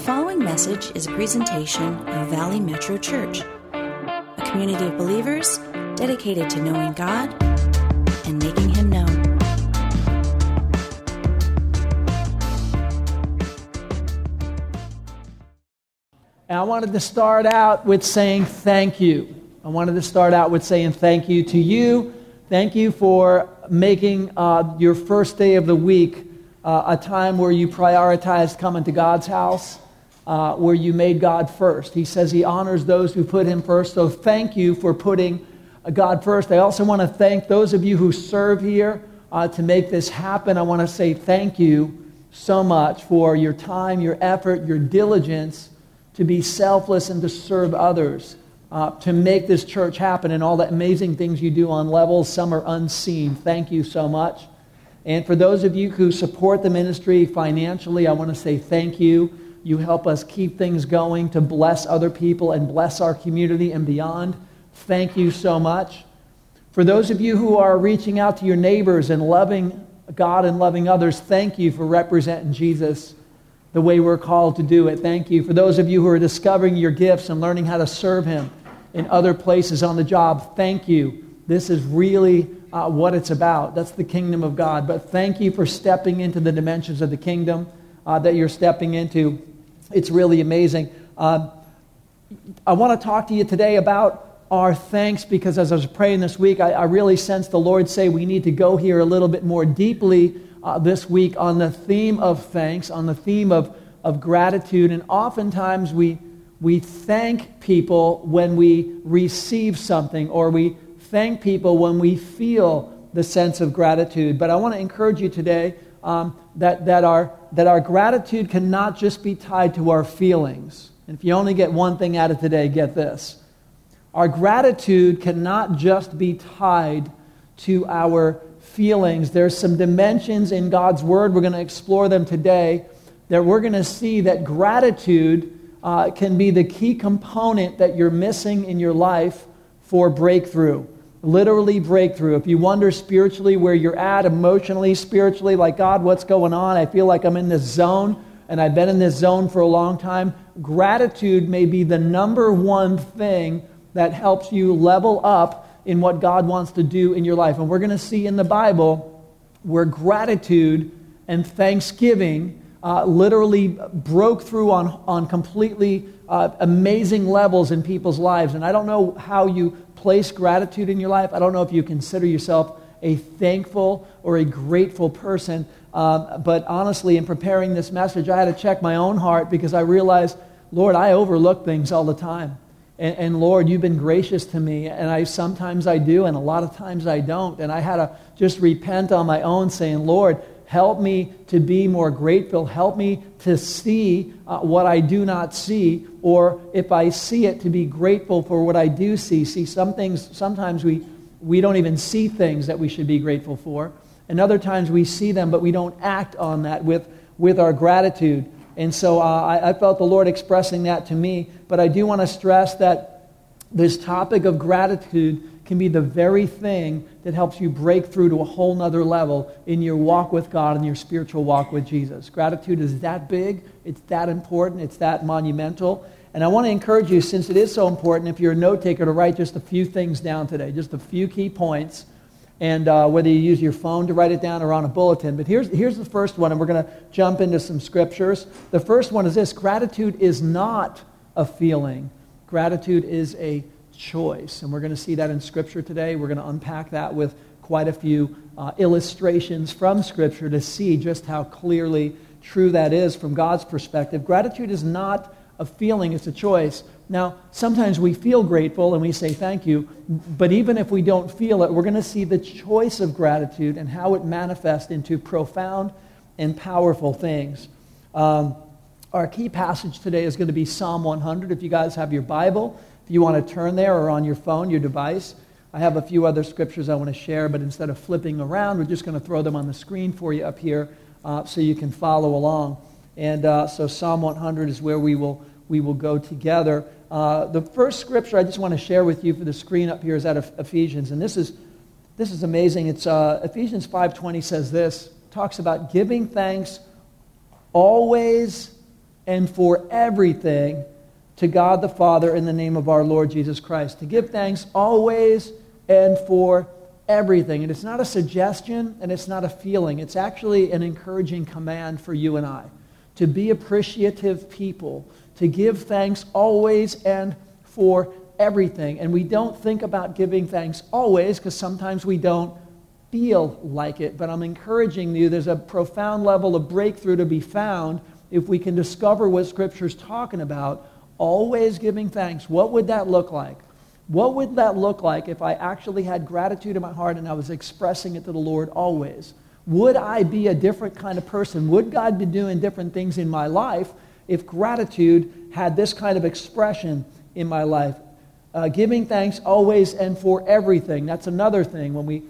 following message is a presentation of Valley Metro Church, a community of believers dedicated to knowing God and making Him known. And I wanted to start out with saying thank you. I wanted to start out with saying thank you to you. Thank you for making uh, your first day of the week uh, a time where you prioritized coming to God's house, uh, where you made God first. He says he honors those who put him first. So thank you for putting God first. I also want to thank those of you who serve here uh, to make this happen. I want to say thank you so much for your time, your effort, your diligence to be selfless and to serve others, uh, to make this church happen, and all the amazing things you do on levels. Some are unseen. Thank you so much. And for those of you who support the ministry financially, I want to say thank you. You help us keep things going to bless other people and bless our community and beyond. Thank you so much. For those of you who are reaching out to your neighbors and loving God and loving others, thank you for representing Jesus the way we're called to do it. Thank you. For those of you who are discovering your gifts and learning how to serve Him in other places on the job, thank you. This is really uh, what it's about. That's the kingdom of God. But thank you for stepping into the dimensions of the kingdom uh, that you're stepping into. It's really amazing. Uh, I want to talk to you today about our thanks because as I was praying this week, I, I really sensed the Lord say we need to go here a little bit more deeply uh, this week on the theme of thanks, on the theme of, of gratitude. And oftentimes we, we thank people when we receive something, or we thank people when we feel the sense of gratitude. But I want to encourage you today um, that, that, our, that our gratitude cannot just be tied to our feelings. And if you only get one thing out of today, get this. Our gratitude cannot just be tied to our feelings. There's some dimensions in God's Word. We're going to explore them today. That we're going to see that gratitude uh, can be the key component that you're missing in your life for breakthrough. Literally, breakthrough. If you wonder spiritually where you're at, emotionally, spiritually, like, God, what's going on? I feel like I'm in this zone, and I've been in this zone for a long time. Gratitude may be the number one thing that helps you level up in what God wants to do in your life. And we're going to see in the Bible where gratitude and thanksgiving uh, literally broke through on, on completely uh, amazing levels in people's lives. And I don't know how you place gratitude in your life. I don't know if you consider yourself a thankful or a grateful person. Um, but honestly, in preparing this message, I had to check my own heart because I realized, Lord, I overlook things all the time. And, and, Lord, you've been gracious to me, and I sometimes I do, and a lot of times I don't. And I had to just repent on my own, saying, Lord, help me to be more grateful. Help me to see uh, what I do not see, or if I see it, to be grateful for what I do see. See, some things, sometimes we, we don't even see things that we should be grateful for. And other times we see them, but we don't act on that with, with our gratitude. And so uh, I, I felt the Lord expressing that to me. But I do want to stress that this topic of gratitude can be the very thing that helps you break through to a whole nother level in your walk with God and your spiritual walk with Jesus. Gratitude is that big, it's that important, it's that monumental. And I want to encourage you, since it is so important, if you're a note taker, to write just a few things down today, just a few key points and uh, whether you use your phone to write it down or on a bulletin. But here's, here's the first one, and we're going to jump into some scriptures. The first one is this gratitude is not a feeling, gratitude is a choice. And we're going to see that in Scripture today. We're going to unpack that with quite a few uh, illustrations from Scripture to see just how clearly true that is from God's perspective. Gratitude is not a feeling, it's a choice. Now, sometimes we feel grateful and we say thank you, but even if we don't feel it, we're going to see the choice of gratitude and how it manifests into profound and powerful things. Um, our key passage today is going to be Psalm 100. If you guys have your Bible, if you want to turn there or on your phone, your device, I have a few other scriptures I want to share, but instead of flipping around, we're just going to throw them on the screen for you up here uh, so you can follow along. And uh, so Psalm 100 is where we will, we will go together. Uh, the first scripture I just want to share with you for the screen up here is out of Ephesians, and this is this is amazing. It's uh, Ephesians 5:20 says this talks about giving thanks always and for everything to God the Father in the name of our Lord Jesus Christ. To give thanks always and for everything. And it's not a suggestion and it's not a feeling. It's actually an encouraging command for you and I to be appreciative people, to give thanks always and for everything. And we don't think about giving thanks always because sometimes we don't feel like it. But I'm encouraging you, there's a profound level of breakthrough to be found if we can discover what Scripture's talking about, always giving thanks, what would that look like? What would that look like if I actually had gratitude in my heart and I was expressing it to the Lord always? Would I be a different kind of person? Would God be doing different things in my life if gratitude had this kind of expression in my life? Uh, giving thanks always and for everything. That's another thing. When we,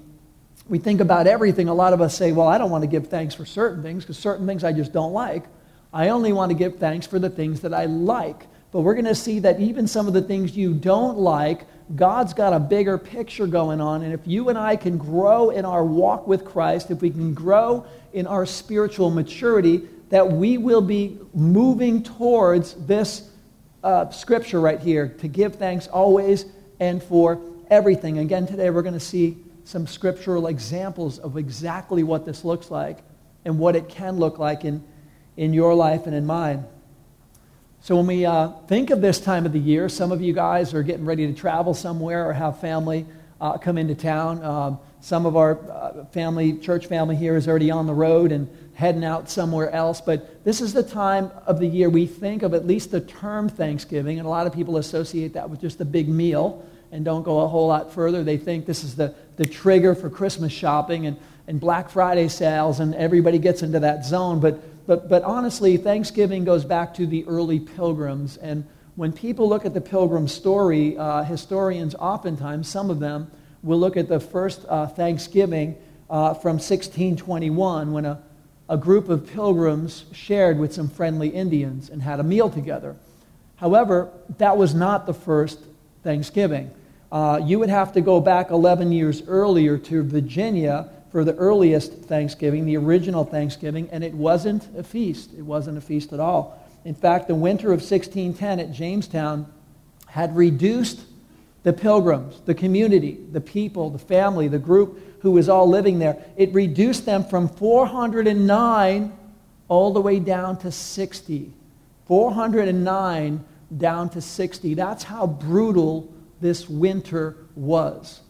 we think about everything, a lot of us say, well, I don't want to give thanks for certain things because certain things I just don't like. I only want to give thanks for the things that I like. But we're going to see that even some of the things you don't like, God's got a bigger picture going on. And if you and I can grow in our walk with Christ, if we can grow in our spiritual maturity, that we will be moving towards this uh, scripture right here to give thanks always and for everything. Again, today we're going to see some scriptural examples of exactly what this looks like and what it can look like in in your life and in mine. So, when we uh, think of this time of the year, some of you guys are getting ready to travel somewhere or have family uh, come into town. Um, some of our uh, family, church family here, is already on the road and heading out somewhere else. But this is the time of the year we think of at least the term Thanksgiving, and a lot of people associate that with just a big meal and don't go a whole lot further. They think this is the, the trigger for Christmas shopping and, and Black Friday sales, and everybody gets into that zone. But but, but honestly, Thanksgiving goes back to the early pilgrims. And when people look at the pilgrim story, uh, historians oftentimes, some of them, will look at the first uh, Thanksgiving uh, from 1621 when a, a group of pilgrims shared with some friendly Indians and had a meal together. However, that was not the first Thanksgiving. Uh, you would have to go back 11 years earlier to Virginia for the earliest Thanksgiving, the original Thanksgiving, and it wasn't a feast. It wasn't a feast at all. In fact, the winter of 1610 at Jamestown had reduced the pilgrims, the community, the people, the family, the group who was all living there. It reduced them from 409 all the way down to 60. 409 down to 60. That's how brutal this winter was.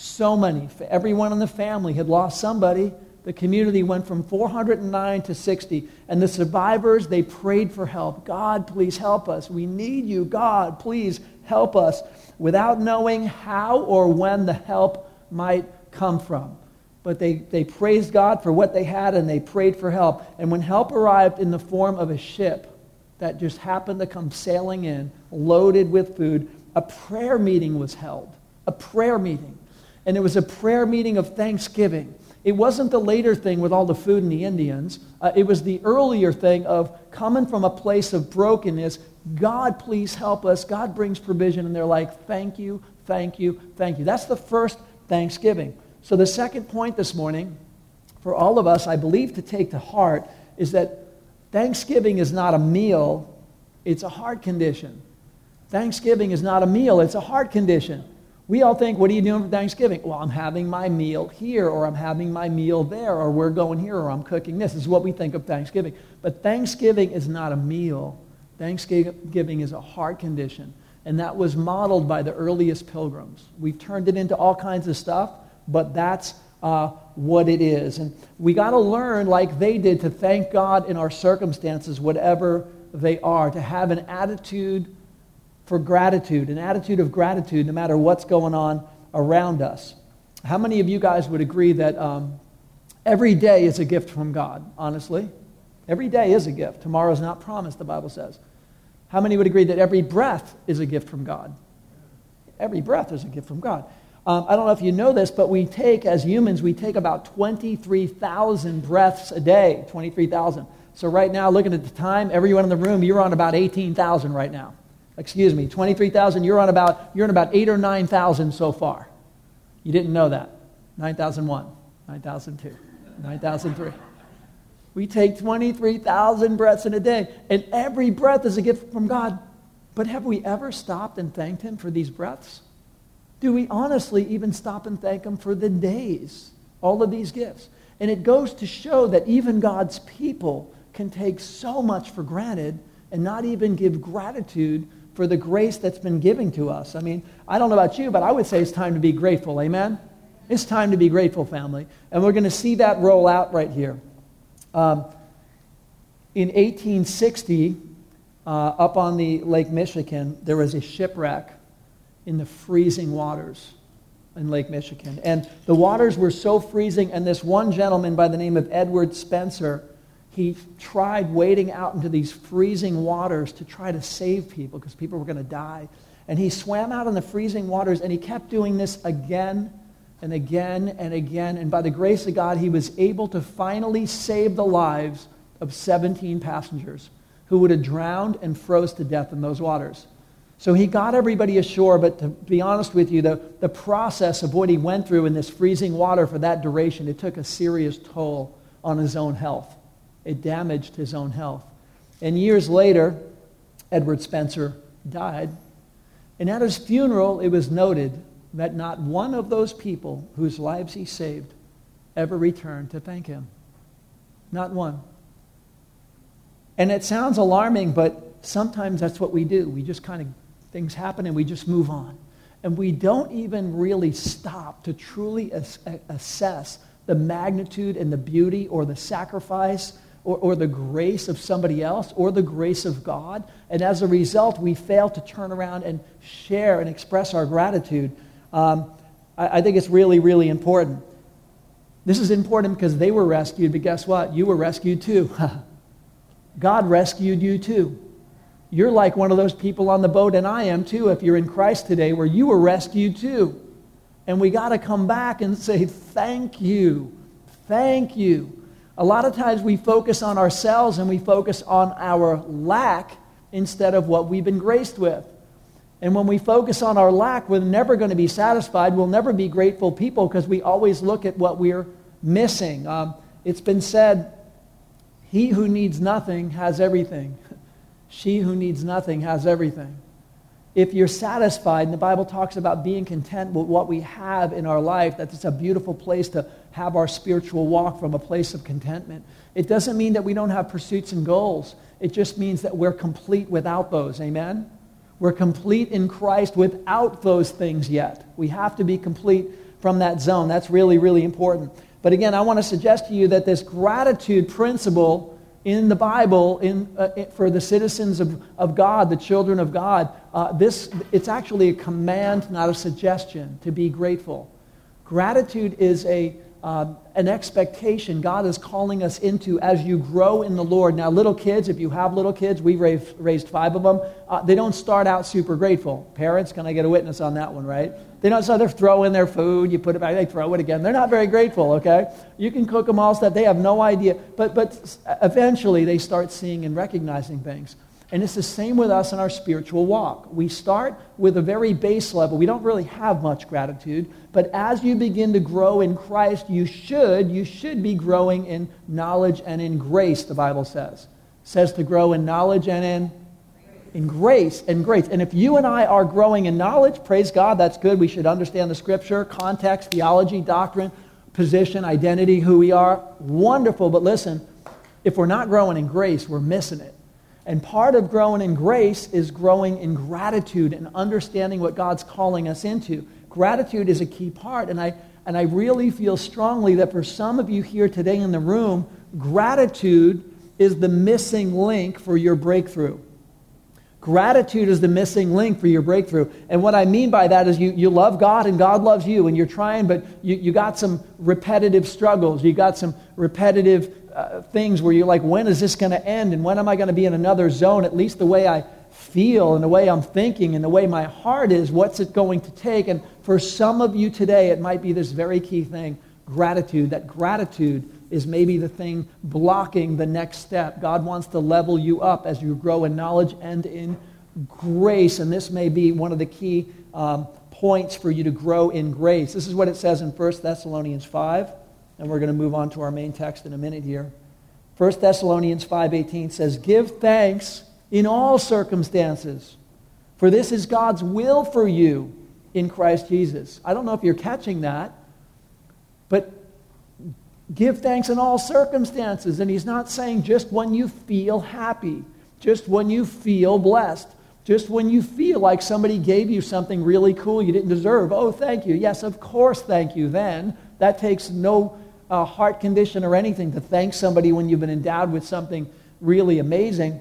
So many. Everyone in the family had lost somebody. The community went from 409 to 60. And the survivors, they prayed for help. God, please help us. We need you. God, please help us. Without knowing how or when the help might come from. But they, they praised God for what they had and they prayed for help. And when help arrived in the form of a ship that just happened to come sailing in, loaded with food, a prayer meeting was held. A prayer meeting and it was a prayer meeting of thanksgiving. It wasn't the later thing with all the food and the Indians. Uh, it was the earlier thing of coming from a place of brokenness. God, please help us. God brings provision. And they're like, thank you, thank you, thank you. That's the first Thanksgiving. So, the second point this morning for all of us, I believe, to take to heart is that Thanksgiving is not a meal, it's a heart condition. Thanksgiving is not a meal, it's a heart condition. We all think, what are you doing for Thanksgiving? Well, I'm having my meal here, or I'm having my meal there, or we're going here, or I'm cooking this. This is what we think of Thanksgiving. But Thanksgiving is not a meal. Thanksgiving is a heart condition. And that was modeled by the earliest pilgrims. We've turned it into all kinds of stuff, but that's uh, what it is. And we got to learn, like they did, to thank God in our circumstances, whatever they are, to have an attitude for gratitude, an attitude of gratitude no matter what's going on around us. How many of you guys would agree that um, every day is a gift from God, honestly? Every day is a gift. Tomorrow is not promised, the Bible says. How many would agree that every breath is a gift from God? Every breath is a gift from God. Um, I don't know if you know this, but we take, as humans, we take about 23,000 breaths a day. 23,000. So right now, looking at the time, everyone in the room, you're on about 18,000 right now excuse me, 23,000, you're on about, you're on about 8 or 9,000 so far. You didn't know that. 9,001, 9,002, 9,003. We take 23,000 breaths in a day, and every breath is a gift from God. But have we ever stopped and thanked Him for these breaths? Do we honestly even stop and thank Him for the days, all of these gifts? And it goes to show that even God's people can take so much for granted and not even give gratitude for the grace that's been given to us. I mean, I don't know about you, but I would say it's time to be grateful. Amen? It's time to be grateful, family. And we're going to see that roll out right here. Um, in 1860, uh, up on the Lake Michigan, there was a shipwreck in the freezing waters in Lake Michigan. And the waters were so freezing, and this one gentleman by the name of Edward Spencer, he tried wading out into these freezing waters to try to save people because people were going to die. And he swam out in the freezing waters, and he kept doing this again and again and again. And by the grace of God, he was able to finally save the lives of 17 passengers who would have drowned and froze to death in those waters. So he got everybody ashore, but to be honest with you, the, the process of what he went through in this freezing water for that duration, it took a serious toll on his own health. It damaged his own health. And years later, Edward Spencer died. And at his funeral, it was noted that not one of those people whose lives he saved ever returned to thank him. Not one. And it sounds alarming, but sometimes that's what we do. We just kind of Things happen and we just move on. And we don't even really stop to truly as- assess the magnitude and the beauty or the sacrifice or, or, the grace of somebody else or the grace of God. And as a result, we fail to turn around and share and express our gratitude. Um, I, I think it's really, really important. This is important because they were rescued, but guess what? You were rescued too. God rescued you too. You're like one of those people on the boat, and I am too, if you're in Christ today, where you were rescued too. And we got to come back and say, Thank you. Thank you. A lot of times we focus on ourselves and we focus on our lack instead of what we've been graced with. And when we focus on our lack, we're never going to be satisfied. We'll never be grateful people because we always look at what we're missing. Um, it's been said, He who needs nothing has everything. She who needs nothing has everything. If you're satisfied, and the Bible talks about being content with what we have in our life, that it's a beautiful place to have our spiritual walk from a place of contentment. It doesn't mean that we don't have pursuits and goals. It just means that we're complete without those. Amen? We're complete in Christ without those things yet. We have to be complete from that zone. That's really, really important. But again, I want to suggest to you that this gratitude principle in the Bible in, uh, for the citizens of, of God, the children of God. Uh, this, it's actually a command, not a suggestion, to be grateful. Gratitude is a, uh, an expectation God is calling us into as you grow in the Lord. Now, little kids, if you have little kids, we've raised, raised five of them, uh, they don't start out super grateful. Parents, can I get a witness on that one, right? They don't, so they're throwing their food, you put it back, they throw it again. They're not very grateful, okay? You can cook them all stuff, they have no idea. But, but eventually they start seeing and recognizing things. And it's the same with us in our spiritual walk. We start with a very base level. We don't really have much gratitude, but as you begin to grow in Christ, you should, you should be growing in knowledge and in grace, the Bible says. It says to grow in knowledge and in in grace and grace. And if you and I are growing in knowledge, praise God, that's good. We should understand the scripture, context, theology, doctrine, position, identity, who we are. Wonderful. But listen, if we're not growing in grace, we're missing it. And part of growing in grace is growing in gratitude and understanding what God's calling us into. Gratitude is a key part. And I, and I really feel strongly that for some of you here today in the room, gratitude is the missing link for your breakthrough. Gratitude is the missing link for your breakthrough. And what I mean by that is you, you love God and God loves you and you're trying, but you, you got some repetitive struggles. You got some repetitive uh, things where you're like, when is this going to end? And when am I going to be in another zone? At least the way I feel and the way I'm thinking and the way my heart is, what's it going to take? And for some of you today, it might be this very key thing gratitude. That gratitude is maybe the thing blocking the next step. God wants to level you up as you grow in knowledge and in grace. And this may be one of the key um, points for you to grow in grace. This is what it says in 1 Thessalonians 5. And we're going to move on to our main text in a minute here. 1 Thessalonians 5:18 says, "Give thanks in all circumstances, for this is God's will for you in Christ Jesus." I don't know if you're catching that, but give thanks in all circumstances, and he's not saying just when you feel happy, just when you feel blessed, just when you feel like somebody gave you something really cool you didn't deserve. Oh, thank you. Yes, of course, thank you. Then that takes no uh, heart condition or anything to thank somebody when you've been endowed with something really amazing.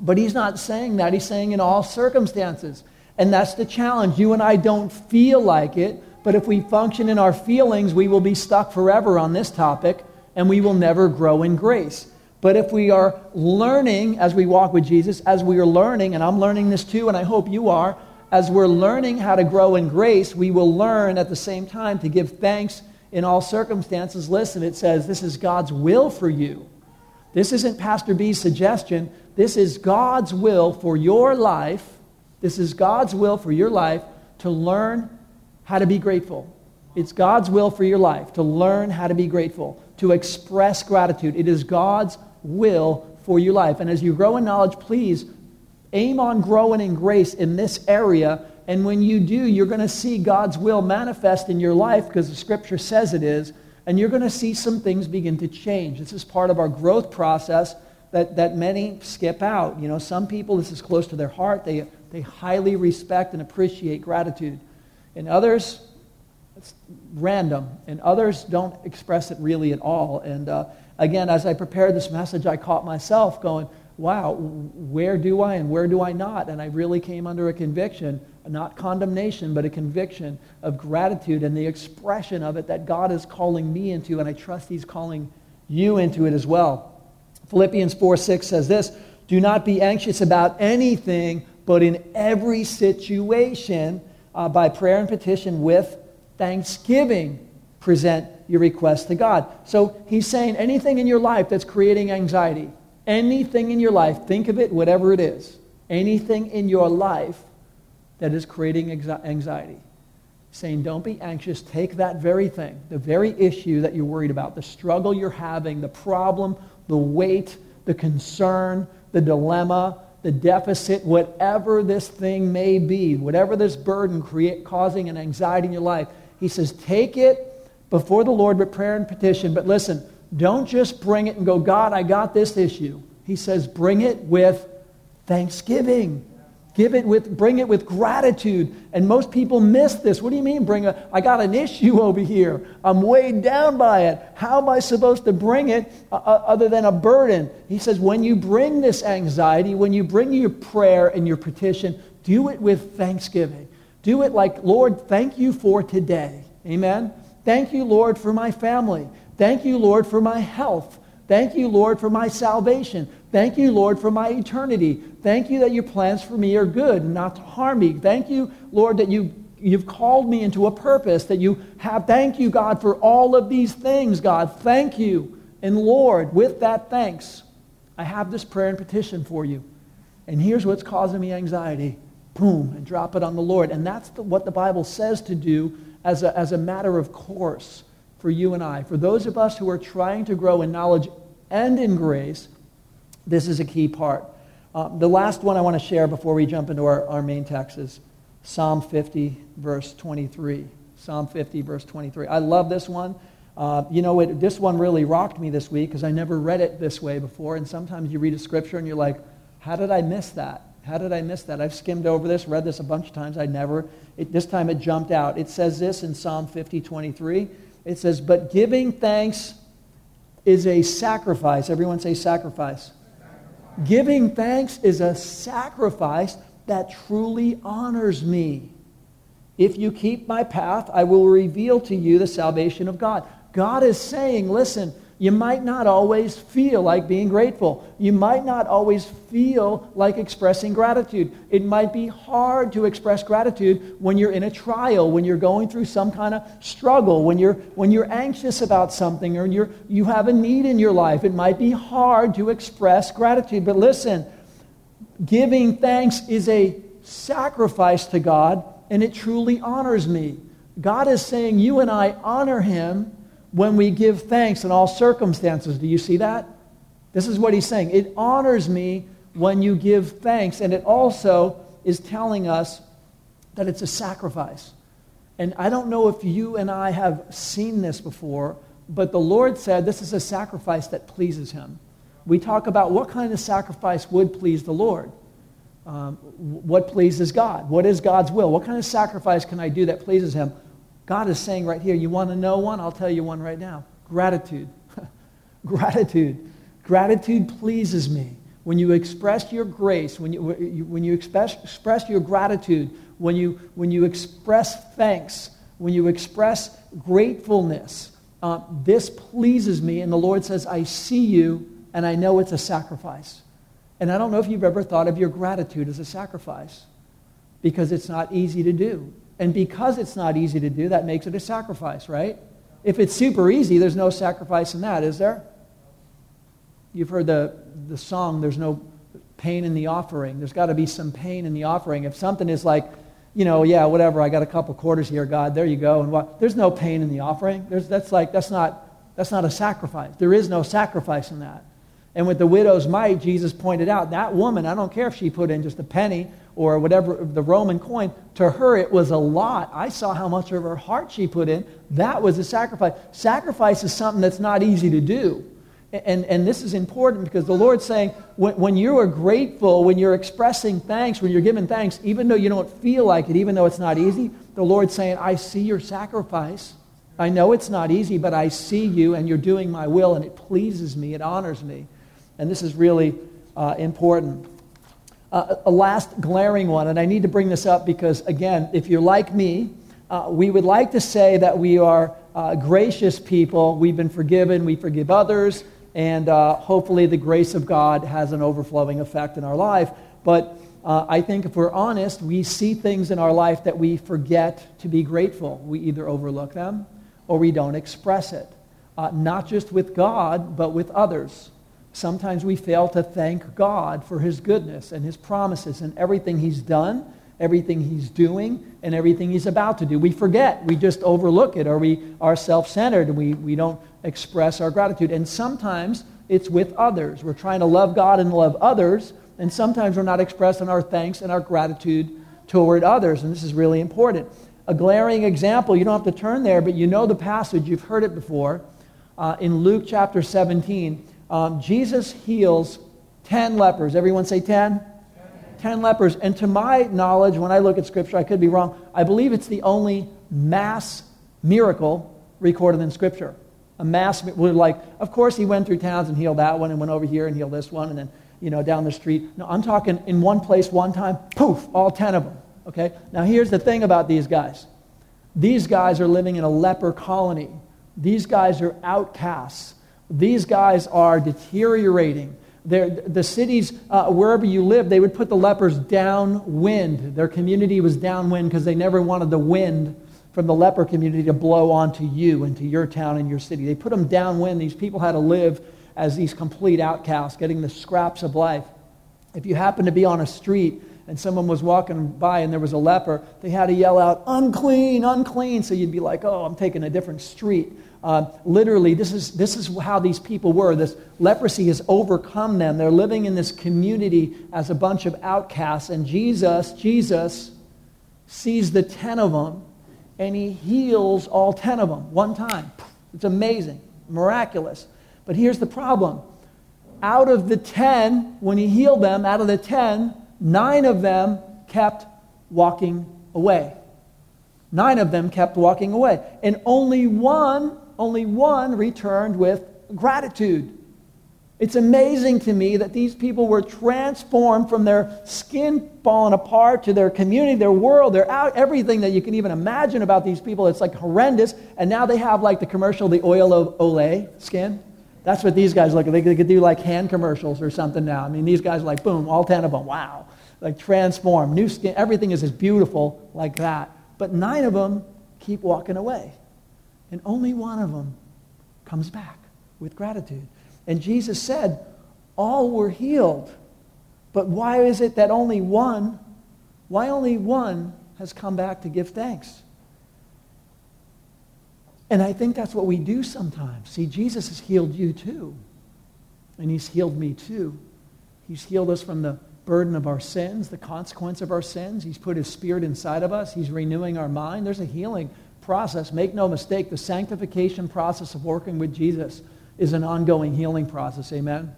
But he's not saying that. He's saying in all circumstances. And that's the challenge. You and I don't feel like it, but if we function in our feelings, we will be stuck forever on this topic and we will never grow in grace. But if we are learning as we walk with Jesus, as we are learning, and I'm learning this too, and I hope you are, as we're learning how to grow in grace, we will learn at the same time to give thanks in all circumstances. Listen, it says this is God's will for you. This isn't Pastor B's suggestion. This is God's will for your life. This is God's will for your life to learn how to be grateful. It's God's will for your life to learn how to be grateful, to express gratitude. It is God's will for your life. And as you grow in knowledge, please aim on growing in grace in this area. And when you do, you're going to see God's will manifest in your life because the scripture says it is. And you're going to see some things begin to change. This is part of our growth process that, that many skip out. You know, some people, this is close to their heart. They, they highly respect and appreciate gratitude. And others, it's random. And others don't express it really at all. And uh, again, as I prepared this message, I caught myself going, wow, where do I and where do I not? And I really came under a conviction, not condemnation, but a conviction of gratitude and the expression of it that God is calling me into, and I trust He's calling you into it as well. Philippians 4 6 says this Do not be anxious about anything, but in every situation, uh, by prayer and petition with thanksgiving, present your request to God. So he's saying anything in your life that's creating anxiety, anything in your life, think of it, whatever it is, anything in your life that is creating anxiety. Saying, don't be anxious. Take that very thing, the very issue that you're worried about, the struggle you're having, the problem, the weight, the concern, the dilemma, the deficit, whatever this thing may be, whatever this burden create, causing an anxiety in your life, he says, take it before the Lord with prayer and petition. But listen, don't just bring it and go, God, I got this issue. He says, bring it with thanksgiving. Give it with, bring it with gratitude. And most people miss this. What do you mean, bring a, I got an issue over here. I'm weighed down by it. How am I supposed to bring it uh, uh, other than a burden? He says, when you bring this anxiety, when you bring your prayer and your petition, do it with thanksgiving. Do it like, Lord, thank you for today. Amen? Thank you, Lord, for my family. Thank you, Lord, for my health. Thank you, Lord, for my salvation. Thank you, Lord, for my eternity. Thank you that your plans for me are good and not to harm me. Thank you, Lord, that you, you've called me into a purpose, that you have. Thank you, God, for all of these things, God. Thank you. And Lord, with that thanks, I have this prayer and petition for you. And here's what's causing me anxiety. Boom, and drop it on the Lord. And that's the, what the Bible says to do as a, as a matter of course for you and I. For those of us who are trying to grow in knowledge and in grace, this is a key part. Uh, the last one I want to share before we jump into our, our main text is Psalm 50, verse 23. Psalm 50, verse 23. I love this one. Uh, you know, it, this one really rocked me this week because I never read it this way before. And sometimes you read a scripture and you're like, how did I miss that? How did I miss that? I've skimmed over this, read this a bunch of times. I never, it, this time it jumped out. It says this in Psalm 50, 23. It says, But giving thanks is a sacrifice. Everyone say sacrifice. sacrifice. Giving thanks is a sacrifice that truly honors me. If you keep my path, I will reveal to you the salvation of God. God is saying, listen, you might not always feel like being grateful. You might not always feel like expressing gratitude. It might be hard to express gratitude when you're in a trial, when you're going through some kind of struggle, when you're, when you're anxious about something or you're, you have a need in your life. It might be hard to express gratitude. But listen, giving thanks is a sacrifice to God, and it truly honors me. God is saying, You and I honor Him when we give thanks in all circumstances. Do you see that? This is what he's saying. It honors me when you give thanks. And it also is telling us that it's a sacrifice. And I don't know if you and I have seen this before, but the Lord said this is a sacrifice that pleases him. We talk about what kind of sacrifice would please the Lord. Um, what pleases God? What is God's will? What kind of sacrifice can I do that pleases him? God is saying right here, you want to know one? I'll tell you one right now. Gratitude. Gratitude. Gratitude pleases me. When you express your grace, when you, when you express, express your gratitude, when you, when you express thanks, when you express gratefulness, uh, this pleases me. And the Lord says, I see you, and I know it's a sacrifice. And I don't know if you've ever thought of your gratitude as a sacrifice because it's not easy to do. And because it's not easy to do, that makes it a sacrifice, right? If it's super easy, there's no sacrifice in that, is there? You've heard the, the song, There's No Pain in the Offering. There's got to be some pain in the offering. If something is like, you know, yeah, whatever, I got a couple quarters here, God, there you go. And what, there's no pain in the offering. There's, that's like, that's not, that's not a sacrifice. There is no sacrifice in that. And with the widow's mite, Jesus pointed out that woman, I don't care if she put in just a penny or whatever, the Roman coin, to her it was a lot. I saw how much of her heart she put in. That was a sacrifice. Sacrifice is something that's not easy to do. And, and this is important because the Lord's saying when, when you are grateful, when you're expressing thanks, when you're giving thanks, even though you don't feel like it, even though it's not easy, the Lord's saying, I see your sacrifice. I know it's not easy, but I see you and you're doing my will and it pleases me, it honors me. And this is really uh, important. Uh, a last glaring one, and I need to bring this up because, again, if you're like me, uh, we would like to say that we are uh, gracious people. We've been forgiven, we forgive others, and uh, hopefully the grace of God has an overflowing effect in our life. But uh, I think if we're honest, we see things in our life that we forget to be grateful. We either overlook them or we don't express it, uh, not just with God, but with others. Sometimes we fail to thank God for His goodness and His promises and everything He's done, everything He's doing, and everything He's about to do. We forget. We just overlook it, or we are self centered and we, we don't express our gratitude. And sometimes it's with others. We're trying to love God and love others, and sometimes we're not expressing our thanks and our gratitude toward others. And this is really important. A glaring example, you don't have to turn there, but you know the passage, you've heard it before. Uh, in Luke chapter 17, um, Jesus heals 10 lepers. Everyone say 10? 10 lepers. And to my knowledge, when I look at Scripture, I could be wrong, I believe it's the only mass miracle recorded in Scripture a mass, miracle like, of course he went through towns and healed that one and went over here and healed this one and then, you know, down the street. No, I'm talking in one place, one time, poof, all 10 of them. Okay? Now here's the thing about these guys. These guys are living in a leper colony. These guys are outcasts. These guys are deteriorating. They're, the cities, uh, wherever you live, they would put the lepers downwind. Their community was downwind because they never wanted the wind from the leper community to blow onto you and to your town and your city. They put them downwind. These people had to live as these complete outcasts, getting the scraps of life. If you happened to be on a street and someone was walking by and there was a leper, they had to yell out, unclean, unclean. So you'd be like, oh, I'm taking a different street. Uh, literally, this is, this is how these people were. This leprosy has overcome them. They're living in this community as a bunch of outcasts. And Jesus, Jesus sees the ten of them and he heals all 10 of them one time. It's amazing, miraculous. But here's the problem out of the 10, when he healed them, out of the 10, nine of them kept walking away. Nine of them kept walking away. And only one, only one returned with gratitude. It's amazing to me that these people were transformed from their skin falling apart to their community, their world, their out, everything that you can even imagine about these people. It's like horrendous. And now they have like the commercial, the oil of Olay skin. That's what these guys look like. They could do like hand commercials or something now. I mean, these guys are like, boom, all 10 of them. Wow. Like transform, new skin. Everything is as beautiful like that. But nine of them keep walking away. And only one of them comes back with gratitude. And Jesus said, all were healed. But why is it that only one, why only one has come back to give thanks? And I think that's what we do sometimes. See, Jesus has healed you too. And He's healed me too. He's healed us from the burden of our sins, the consequence of our sins. He's put His Spirit inside of us. He's renewing our mind. There's a healing process. Make no mistake, the sanctification process of working with Jesus is an ongoing healing process. Amen?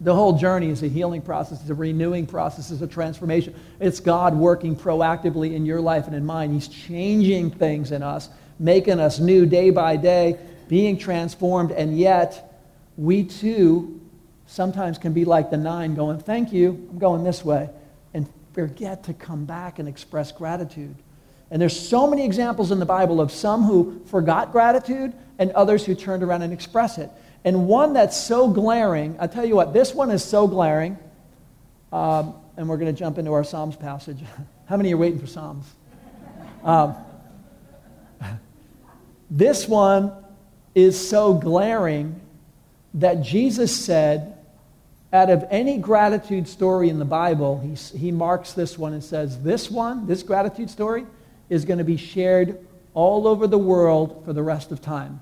The whole journey is a healing process, it's a renewing process, it's a transformation. It's God working proactively in your life and in mine. He's changing things in us, making us new day by day, being transformed, and yet we too sometimes can be like the nine going, Thank you, I'm going this way, and forget to come back and express gratitude. And there's so many examples in the Bible of some who forgot gratitude and others who turned around and expressed it. And one that's so glaring, I'll tell you what, this one is so glaring. Um, and we're going to jump into our Psalms passage. How many are waiting for Psalms? Um, this one is so glaring that Jesus said, out of any gratitude story in the Bible, he, he marks this one and says, This one, this gratitude story, is going to be shared all over the world for the rest of time.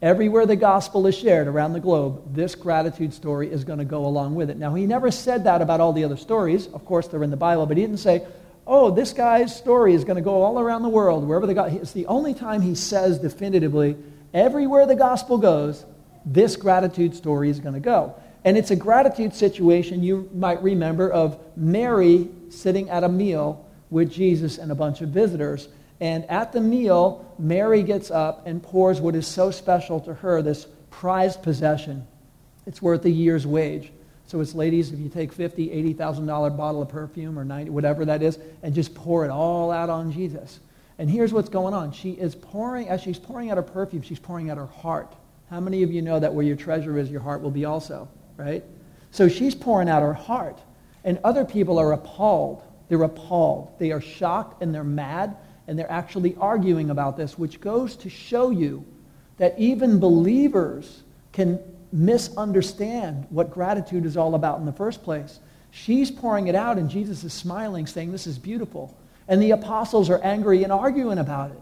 Everywhere the gospel is shared around the globe, this gratitude story is going to go along with it. Now, he never said that about all the other stories. Of course, they're in the Bible, but he didn't say, oh, this guy's story is going to go all around the world, wherever the God. It's the only time he says definitively, everywhere the gospel goes, this gratitude story is going to go. And it's a gratitude situation you might remember of Mary sitting at a meal with Jesus and a bunch of visitors. And at the meal, Mary gets up and pours what is so special to her, this prized possession. It's worth a year's wage. So it's ladies, if you take fifty, eighty thousand dollar bottle of perfume or ninety, whatever that is, and just pour it all out on Jesus. And here's what's going on. She is pouring, as she's pouring out her perfume, she's pouring out her heart. How many of you know that where your treasure is, your heart will be also, right? So she's pouring out her heart. And other people are appalled. They're appalled. They are shocked and they're mad and they're actually arguing about this, which goes to show you that even believers can misunderstand what gratitude is all about in the first place. She's pouring it out, and Jesus is smiling, saying, This is beautiful. And the apostles are angry and arguing about it.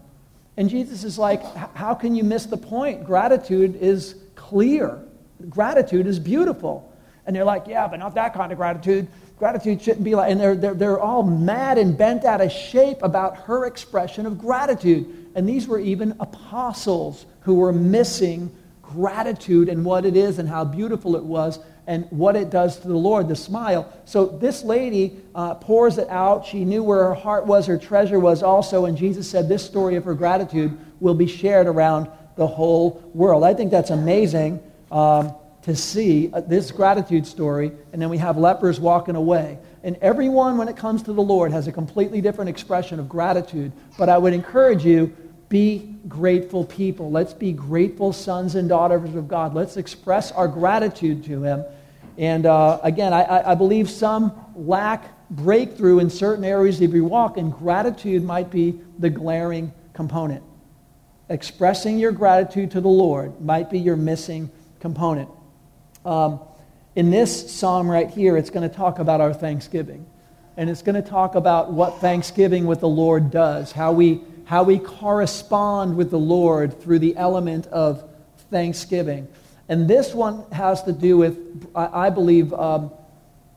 And Jesus is like, How can you miss the point? Gratitude is clear, gratitude is beautiful. And they're like, Yeah, but not that kind of gratitude. Gratitude shouldn't be like, and they're, they're, they're all mad and bent out of shape about her expression of gratitude. And these were even apostles who were missing gratitude and what it is and how beautiful it was and what it does to the Lord, the smile. So this lady uh, pours it out. She knew where her heart was, her treasure was also. And Jesus said this story of her gratitude will be shared around the whole world. I think that's amazing. Um, to see uh, this gratitude story, and then we have lepers walking away. And everyone, when it comes to the Lord, has a completely different expression of gratitude. But I would encourage you be grateful people. Let's be grateful sons and daughters of God. Let's express our gratitude to Him. And uh, again, I, I believe some lack breakthrough in certain areas of your walk, and gratitude might be the glaring component. Expressing your gratitude to the Lord might be your missing component. Um, in this psalm right here, it's going to talk about our thanksgiving. And it's going to talk about what thanksgiving with the Lord does, how we, how we correspond with the Lord through the element of thanksgiving. And this one has to do with, I, believe, um,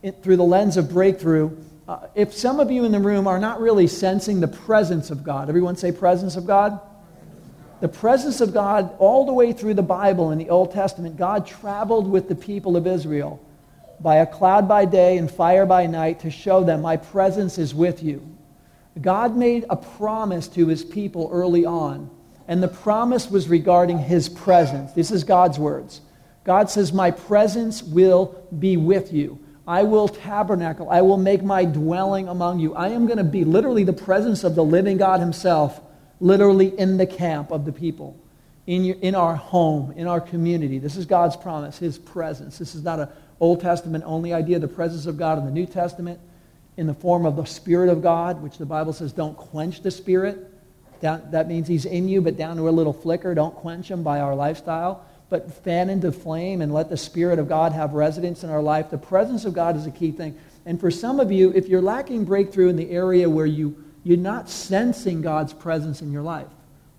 it, through the lens of breakthrough. Uh, if some of you in the room are not really sensing the presence of God, everyone say presence of God? The presence of God all the way through the Bible in the Old Testament, God traveled with the people of Israel by a cloud by day and fire by night to show them, My presence is with you. God made a promise to his people early on, and the promise was regarding his presence. This is God's words. God says, My presence will be with you. I will tabernacle. I will make my dwelling among you. I am going to be literally the presence of the living God himself literally in the camp of the people, in, your, in our home, in our community. This is God's promise, His presence. This is not an Old Testament only idea, the presence of God in the New Testament in the form of the Spirit of God, which the Bible says don't quench the Spirit. Down, that means He's in you, but down to a little flicker. Don't quench Him by our lifestyle, but fan into flame and let the Spirit of God have residence in our life. The presence of God is a key thing. And for some of you, if you're lacking breakthrough in the area where you you're not sensing God's presence in your life.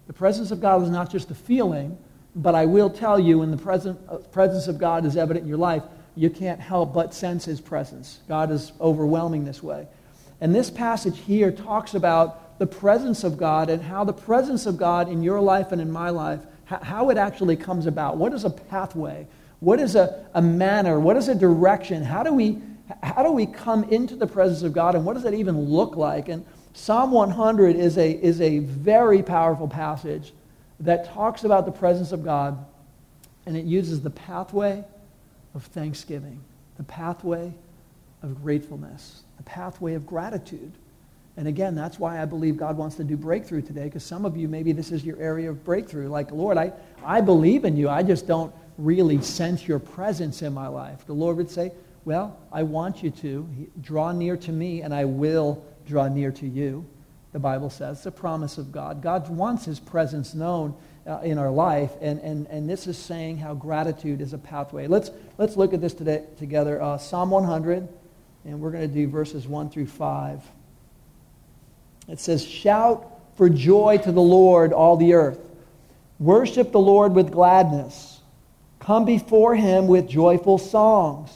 The presence of God is not just a feeling, But I will tell you, when the present, uh, presence of God is evident in your life, you can't help but sense his presence. God is overwhelming this way. And this passage here talks about the presence of God and how the presence of God in your life and in my life, how it actually comes about. What is a pathway? What is a, a manner? What is a direction? How do, we, how do we come into the presence of God and what does that even look like? And Psalm 100 is a, is a very powerful passage that talks about the presence of God and it uses the pathway of thanksgiving, the pathway of gratefulness, the pathway of gratitude. And again, that's why I believe God wants to do breakthrough today, because some of you, maybe this is your area of breakthrough. Like, Lord, I, I believe in you. I just don't really sense your presence in my life. The Lord would say, Well, I want you to. Draw near to me, and I will draw near to you. The Bible says. It's a promise of God. God wants his presence known uh, in our life, and, and, and this is saying how gratitude is a pathway. Let's, let's look at this today, together. Uh, Psalm 100, and we're going to do verses 1 through 5. It says, Shout for joy to the Lord, all the earth. Worship the Lord with gladness. Come before him with joyful songs.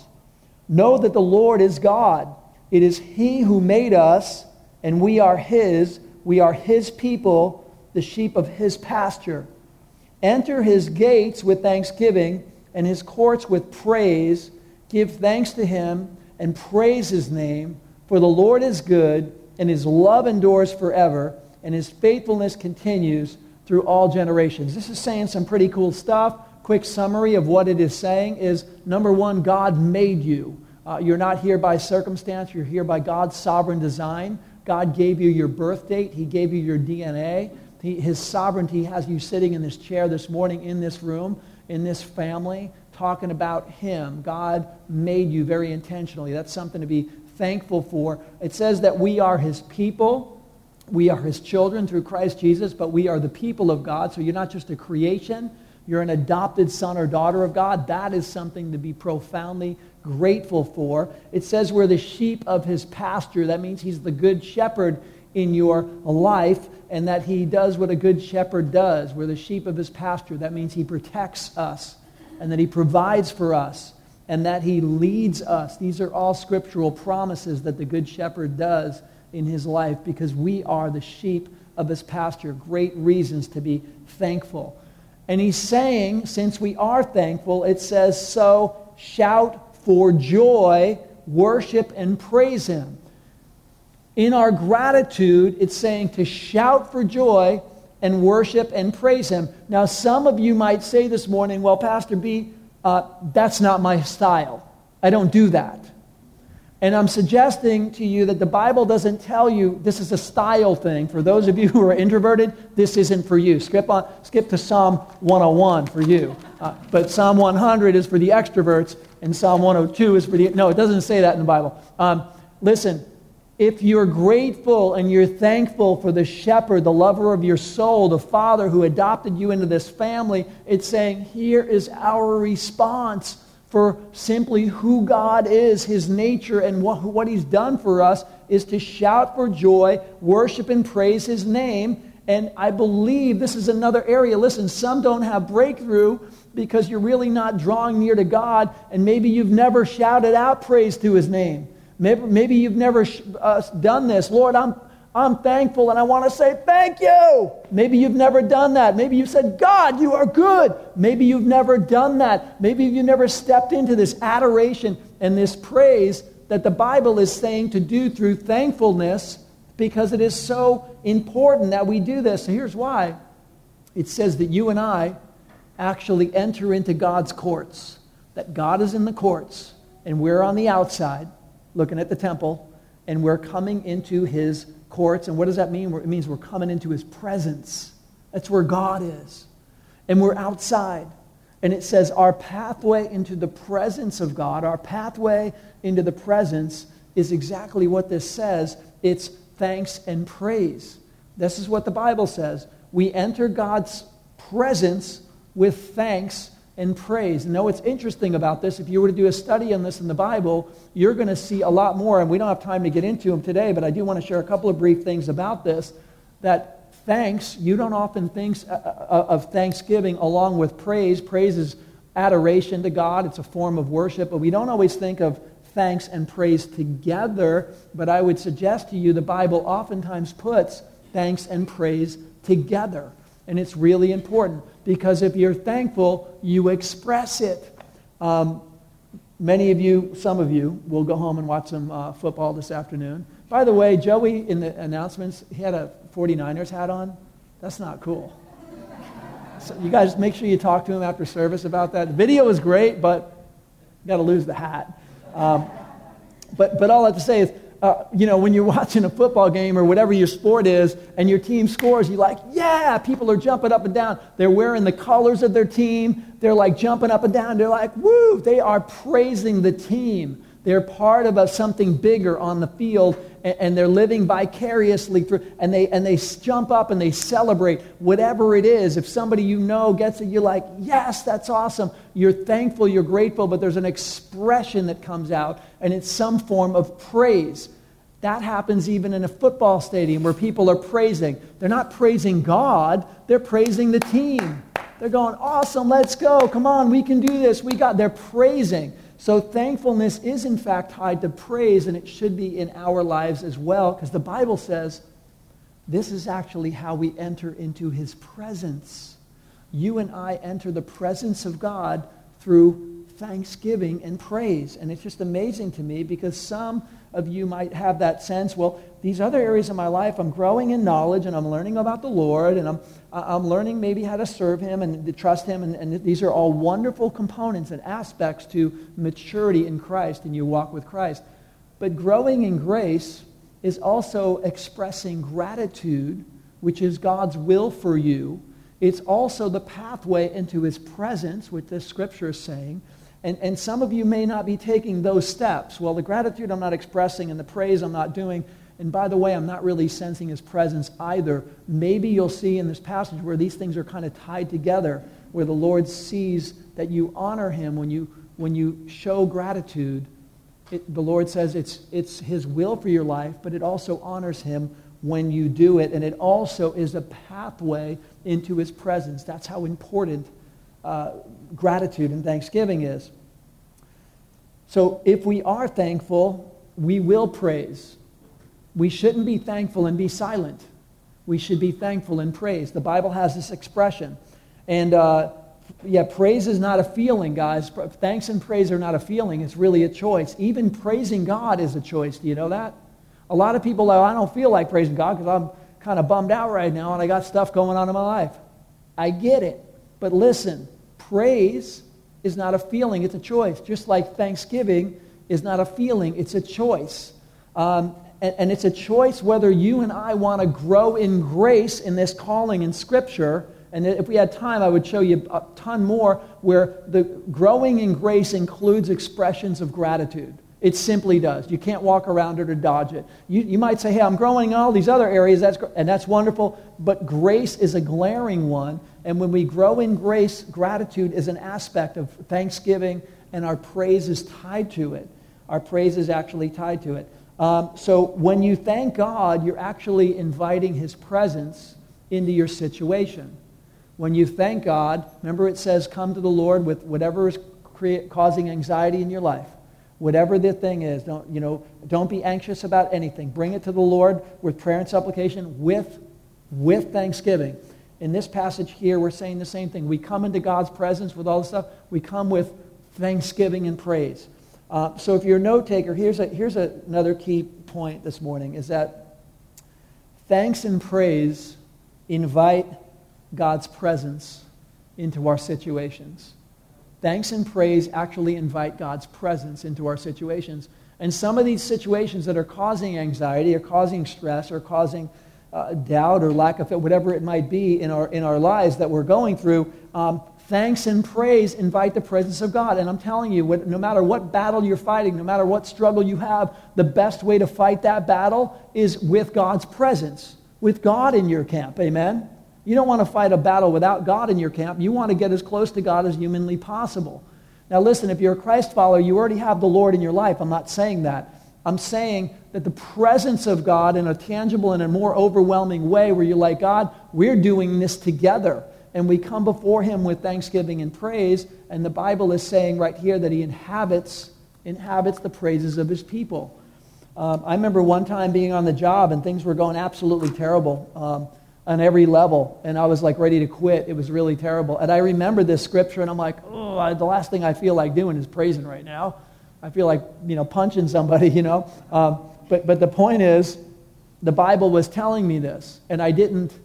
Know that the Lord is God. It is he who made us, and we are his. We are his people, the sheep of his pasture. Enter his gates with thanksgiving and his courts with praise. Give thanks to him and praise his name, for the Lord is good, and his love endures forever, and his faithfulness continues through all generations. This is saying some pretty cool stuff. Quick summary of what it is saying is number one, God made you. Uh, you're not here by circumstance, you're here by God's sovereign design. God gave you your birth date, He gave you your DNA. He, his sovereignty has you sitting in this chair this morning in this room, in this family, talking about Him. God made you very intentionally. That's something to be thankful for. It says that we are His people. We are His children through Christ Jesus, but we are the people of God. So you're not just a creation, you're an adopted son or daughter of God. That is something to be profoundly grateful for. It says we're the sheep of His pasture. That means He's the good shepherd in your life and that he does what a good shepherd does. We're the sheep of his pasture. That means he protects us and that he provides for us and that he leads us. These are all scriptural promises that the good shepherd does in his life because we are the sheep of his pasture. Great reasons to be thankful. And he's saying, since we are thankful, it says, so shout for joy, worship and praise him. In our gratitude, it's saying to shout for joy and worship and praise Him. Now, some of you might say this morning, well, Pastor B, uh, that's not my style. I don't do that. And I'm suggesting to you that the Bible doesn't tell you this is a style thing. For those of you who are introverted, this isn't for you. Skip, on, skip to Psalm 101 for you. Uh, but Psalm 100 is for the extroverts, and Psalm 102 is for the. No, it doesn't say that in the Bible. Um, listen, if you're grateful and you're thankful for the shepherd, the lover of your soul, the father who adopted you into this family, it's saying, here is our response for simply who God is, his nature, and what, what he's done for us is to shout for joy, worship and praise his name. And I believe this is another area. Listen, some don't have breakthrough because you're really not drawing near to God, and maybe you've never shouted out praise to his name. Maybe, maybe you've never uh, done this. Lord, I'm, I'm thankful and I want to say thank you. Maybe you've never done that. Maybe you've said, God, you are good. Maybe you've never done that. Maybe you've never stepped into this adoration and this praise that the Bible is saying to do through thankfulness because it is so important that we do this. And here's why it says that you and I actually enter into God's courts, that God is in the courts and we're on the outside looking at the temple, and we're coming into his courts. And what does that mean? It means we're coming into his presence. That's where God is. And we're outside. And it says our pathway into the presence of God, our pathway into the presence is exactly what this says. It's thanks and praise. This is what the Bible says. We enter God's presence with thanks and praise. Now, what's interesting about this? If you were to do a study on this in the Bible, you're going to see a lot more, and we don't have time to get into them today, but I do want to share a couple of brief things about this. That thanks, you don't often think uh, uh, of thanksgiving along with praise. Praise is adoration to God, it's a form of worship, but we don't always think of thanks and praise together. But I would suggest to you the Bible oftentimes puts thanks and praise together. And it's really important because if you're thankful, you express it. Um, many of you, some of you, will go home and watch some uh, football this afternoon. By the way, Joey, in the announcements, he had a 49ers hat on. That's not cool. So you guys make sure you talk to him after service about that. The video was great, but you got to lose the hat. Um, but, but all I have to say is, uh, you know, when you're watching a football game or whatever your sport is and your team scores, you're like, yeah, people are jumping up and down. They're wearing the colors of their team. They're like jumping up and down. They're like, woo, they are praising the team. They're part of a, something bigger on the field, and, they're living vicariously through, and they, and they jump up and they celebrate whatever it is. If somebody you know gets it, you're like, yes, that's awesome. You're thankful, you're grateful, but there's an expression that comes out, and it's some form of praise. That happens even in a football stadium where people are praising. They're not praising God, they're praising the team. They're going, awesome, let's go. Come on, we can do this. We got, they're praising. So thankfulness is in fact tied to praise, and it should be in our lives as well, because the Bible says this is actually how we enter into his presence. You and I enter the presence of God through thanksgiving and praise. And it's just amazing to me because some of you might have that sense well, these other areas of my life, I'm growing in knowledge and I'm learning about the Lord and I'm, I'm learning maybe how to serve Him and to trust Him. And, and these are all wonderful components and aspects to maturity in Christ and you walk with Christ. But growing in grace is also expressing gratitude, which is God's will for you. It's also the pathway into His presence, which this scripture is saying. And, and some of you may not be taking those steps. Well, the gratitude I'm not expressing and the praise I'm not doing. And by the way, I'm not really sensing his presence either. Maybe you'll see in this passage where these things are kind of tied together, where the Lord sees that you honor him when you, when you show gratitude. It, the Lord says it's, it's his will for your life, but it also honors him when you do it. And it also is a pathway into his presence. That's how important uh, gratitude and thanksgiving is. So if we are thankful, we will praise. We shouldn't be thankful and be silent. We should be thankful and praise. The Bible has this expression. And uh, yeah, praise is not a feeling, guys. Thanks and praise are not a feeling, it's really a choice. Even praising God is a choice. Do you know that? A lot of people are, I don't feel like praising God because I'm kind of bummed out right now and I got stuff going on in my life. I get it. But listen, praise is not a feeling, it's a choice. Just like thanksgiving is not a feeling, it's a choice. Um, and, and it's a choice whether you and I want to grow in grace in this calling in Scripture. And if we had time, I would show you a ton more where the growing in grace includes expressions of gratitude. It simply does. You can't walk around it or dodge it. You, you might say, hey, I'm growing in all these other areas, that's, and that's wonderful, but grace is a glaring one. And when we grow in grace, gratitude is an aspect of thanksgiving, and our praise is tied to it. Our praise is actually tied to it. Um, so when you thank God, you're actually inviting His presence into your situation. When you thank God, remember it says, come to the Lord with whatever is create, causing anxiety in your life whatever the thing is don't you know don't be anxious about anything. Bring it to the lord with prayer and supplication with with thanksgiving. In this passage here we're saying the same thing. We come into god's presence with all the stuff. We come with thanksgiving and praise. Uh, so if you're a note taker here's, a, here's a, another key point this morning is that thanks and praise invite god's presence into our situations Thanks and praise actually invite God's presence into our situations. And some of these situations that are causing anxiety or causing stress or causing uh, doubt or lack of whatever it might be in our, in our lives that we're going through, um, thanks and praise invite the presence of God. And I'm telling you, what, no matter what battle you're fighting, no matter what struggle you have, the best way to fight that battle is with God's presence, with God in your camp. Amen? You don't want to fight a battle without God in your camp. You want to get as close to God as humanly possible. Now, listen, if you're a Christ follower, you already have the Lord in your life. I'm not saying that. I'm saying that the presence of God in a tangible and a more overwhelming way, where you're like, God, we're doing this together. And we come before Him with thanksgiving and praise. And the Bible is saying right here that He inhabits, inhabits the praises of His people. Um, I remember one time being on the job and things were going absolutely terrible um, on every level. And I was like ready to quit. It was really terrible. And I remember this scripture and I'm like, oh, the last thing I feel like doing is praising right now. I feel like, you know, punching somebody, you know. Um, but, but the point is, the Bible was telling me this, and I didn't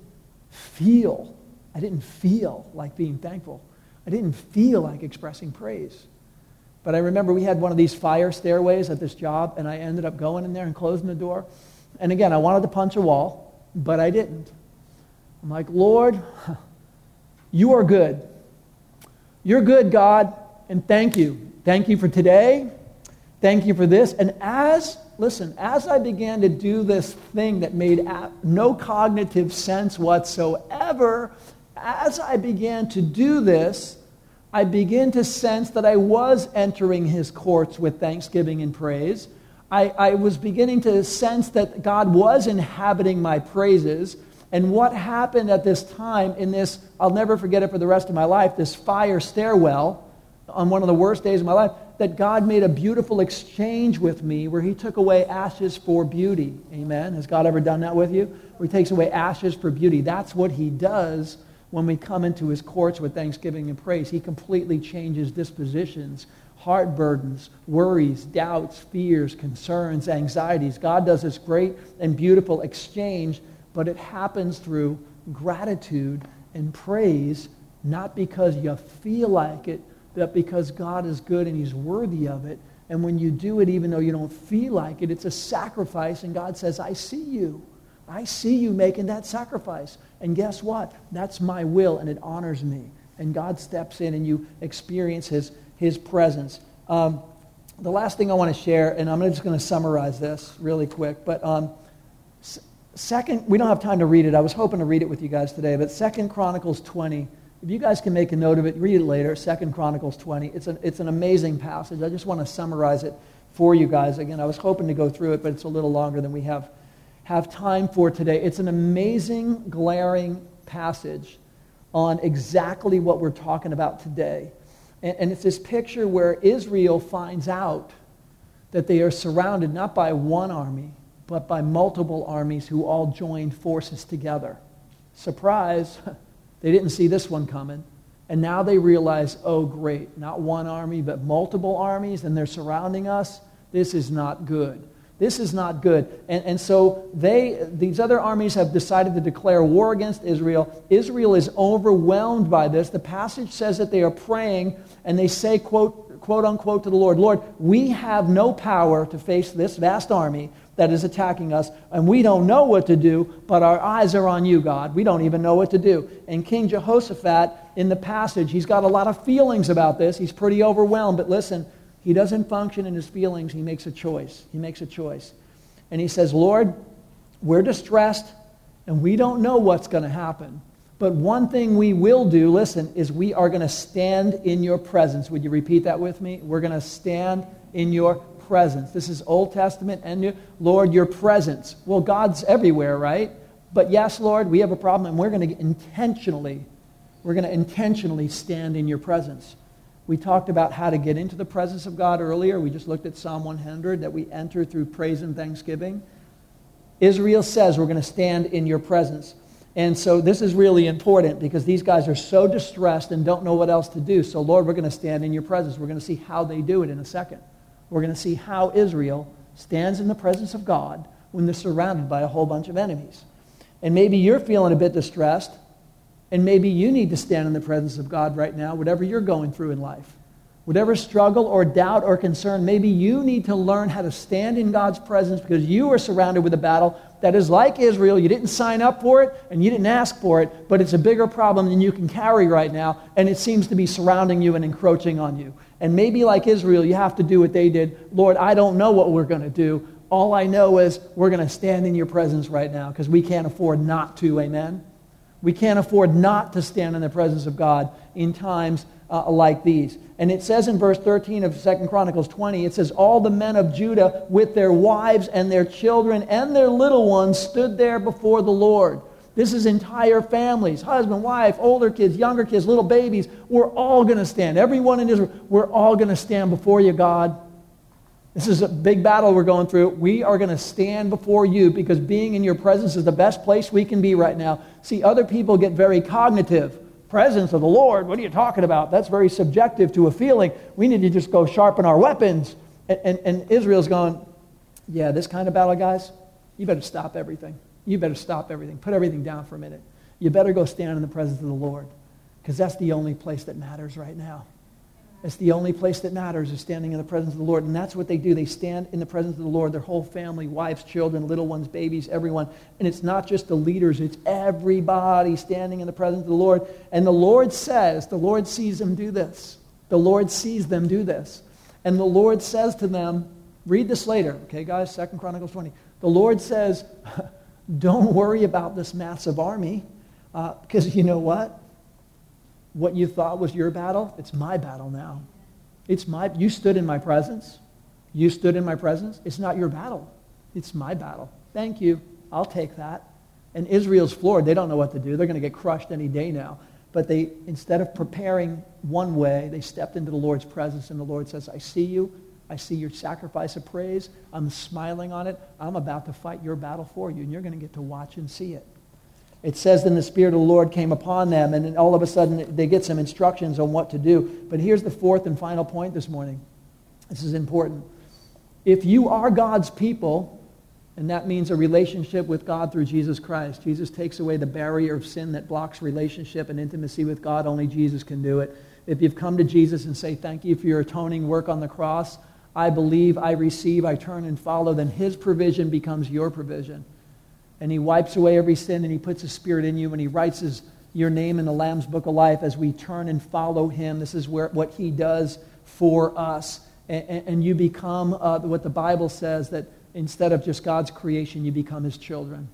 feel, I didn't feel like being thankful. I didn't feel like expressing praise. But I remember we had one of these fire stairways at this job, and I ended up going in there and closing the door. And again, I wanted to punch a wall, but I didn't. I'm like, Lord, you are good. You're good, God, and thank you. Thank you for today. Thank you for this. And as, listen, as I began to do this thing that made no cognitive sense whatsoever, as I began to do this, I began to sense that I was entering his courts with thanksgiving and praise. I, I was beginning to sense that God was inhabiting my praises. And what happened at this time in this, I'll never forget it for the rest of my life, this fire stairwell on one of the worst days of my life, that God made a beautiful exchange with me where He took away ashes for beauty. Amen. Has God ever done that with you? Where He takes away ashes for beauty. That's what He does when we come into His courts with thanksgiving and praise. He completely changes dispositions, heart burdens, worries, doubts, fears, concerns, anxieties. God does this great and beautiful exchange, but it happens through gratitude and praise, not because you feel like it but because God is good and He's worthy of it. And when you do it, even though you don't feel like it, it's a sacrifice. And God says, I see you. I see you making that sacrifice. And guess what? That's my will, and it honors me. And God steps in, and you experience His, his presence. Um, the last thing I want to share, and I'm just going to summarize this really quick, but um, second, we don't have time to read it. I was hoping to read it with you guys today, but Second Chronicles 20 if you guys can make a note of it, read it later, Second Chronicles 20. It's an, it's an amazing passage. I just want to summarize it for you guys. Again, I was hoping to go through it, but it's a little longer than we have, have time for today. It's an amazing, glaring passage on exactly what we're talking about today. And, and it's this picture where Israel finds out that they are surrounded not by one army, but by multiple armies who all joined forces together. Surprise! They didn't see this one coming. And now they realize, oh, great, not one army, but multiple armies, and they're surrounding us. This is not good. This is not good. And, and so they, these other armies have decided to declare war against Israel. Israel is overwhelmed by this. The passage says that they are praying, and they say, quote, quote unquote, to the Lord, Lord, we have no power to face this vast army, that is attacking us, and we don't know what to do, but our eyes are on you, God. We don't even know what to do. And King Jehoshaphat, in the passage, he's got a lot of feelings about this. He's pretty overwhelmed, but listen, he doesn't function in his feelings. He makes a choice. He makes a choice. And he says, Lord, we're distressed, and we don't know what's going to happen. But one thing we will do, listen, is we are going to stand in your presence. Would you repeat that with me? We're going to stand in your presence. This is Old Testament and New. Lord, your presence. Well, God's everywhere, right? But yes, Lord, we have a problem, and we're going to intentionally, we're going to intentionally stand in your presence. We talked about how to get into the presence of God earlier. We just looked at Psalm 100 that we enter through praise and thanksgiving. Israel says we're going to stand in your presence. And so this is really important because these guys are so distressed and don't know what else to do. So, Lord, we're going to stand in your presence. We're going to see how they do it in a second we're going to see how Israel stands in the presence of God when they're surrounded by a whole bunch of enemies. And maybe you're feeling a bit distressed, and maybe you need to stand in the presence of God right now, whatever you're going through in life. Whatever struggle or doubt or concern, maybe you need to learn how to stand in God's presence because you are surrounded with a battle that is like Israel. You didn't sign up for it and you didn't ask for it, but it's a bigger problem than you can carry right now, and it seems to be surrounding you and encroaching on you. And maybe like Israel, you have to do what they did. Lord, I don't know what we're going to do. All I know is we're going to stand in your presence right now because we can't afford not to. Amen? We can't afford not to stand in the presence of God in times uh, like these. And it says in verse 13 of 2 Chronicles 20, it says, All the men of Judah with their wives and their children and their little ones stood there before the Lord. This is entire families husband, wife, older kids, younger kids, little babies. We're all going to stand. Everyone in Israel, we're all going to stand before you, God. This is a big battle we're going through. We are going to stand before you because being in your presence is the best place we can be right now. See, other people get very cognitive. Presence of the Lord, what are you talking about? That's very subjective to a feeling. We need to just go sharpen our weapons. And, and, and Israel's going, yeah, this kind of battle, guys, you better stop everything. You better stop everything. Put everything down for a minute. You better go stand in the presence of the Lord because that's the only place that matters right now. It's the only place that matters is standing in the presence of the Lord. And that's what they do. They stand in the presence of the Lord, their whole family, wives, children, little ones, babies, everyone. And it's not just the leaders, it's everybody standing in the presence of the Lord. And the Lord says, the Lord sees them do this. The Lord sees them do this. And the Lord says to them, read this later, okay, guys, Second Chronicles 20. The Lord says, don't worry about this massive army, because uh, you know what? What you thought was your battle, it's my battle now. It's my, you stood in my presence. You stood in my presence. It's not your battle. It's my battle. Thank you. I'll take that. And Israel's floored. They don't know what to do. They're going to get crushed any day now. But they, instead of preparing one way, they stepped into the Lord's presence, and the Lord says, I see you. I see your sacrifice of praise. I'm smiling on it. I'm about to fight your battle for you, and you're going to get to watch and see it. It says, then the Spirit of the Lord came upon them, and all of a sudden they get some instructions on what to do. But here's the fourth and final point this morning. This is important. If you are God's people, and that means a relationship with God through Jesus Christ, Jesus takes away the barrier of sin that blocks relationship and intimacy with God. Only Jesus can do it. If you've come to Jesus and say, thank you for your atoning work on the cross, I believe, I receive, I turn and follow, then his provision becomes your provision and he wipes away every sin and he puts his spirit in you and he writes his, your name in the Lamb's book of life as we turn and follow him. This is where, what he does for us. And, and you become uh, what the Bible says that instead of just God's creation, you become his children.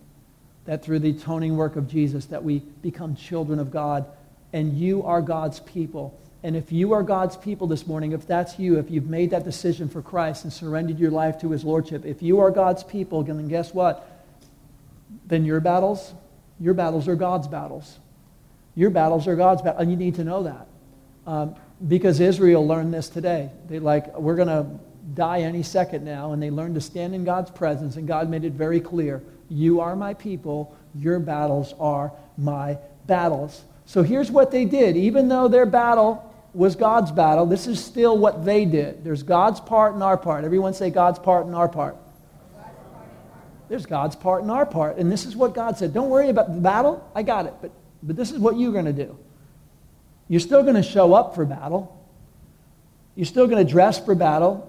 That through the atoning work of Jesus, that we become children of God. And you are God's people. And if you are God's people this morning, if that's you, if you've made that decision for Christ and surrendered your life to his lordship, if you are God's people, then guess what? then your battles, your battles are God's battles. Your battles are God's battles, and you need to know that. Um, because Israel learned this today. They like, we're going to die any second now, and they learned to stand in God's presence, and God made it very clear, you are my people, your battles are my battles. So here's what they did. Even though their battle was God's battle, this is still what they did. There's God's part and our part. Everyone say God's part and our part. There's God's part and our part. And this is what God said. Don't worry about the battle. I got it. But, but this is what you're going to do. You're still going to show up for battle. You're still going to dress for battle.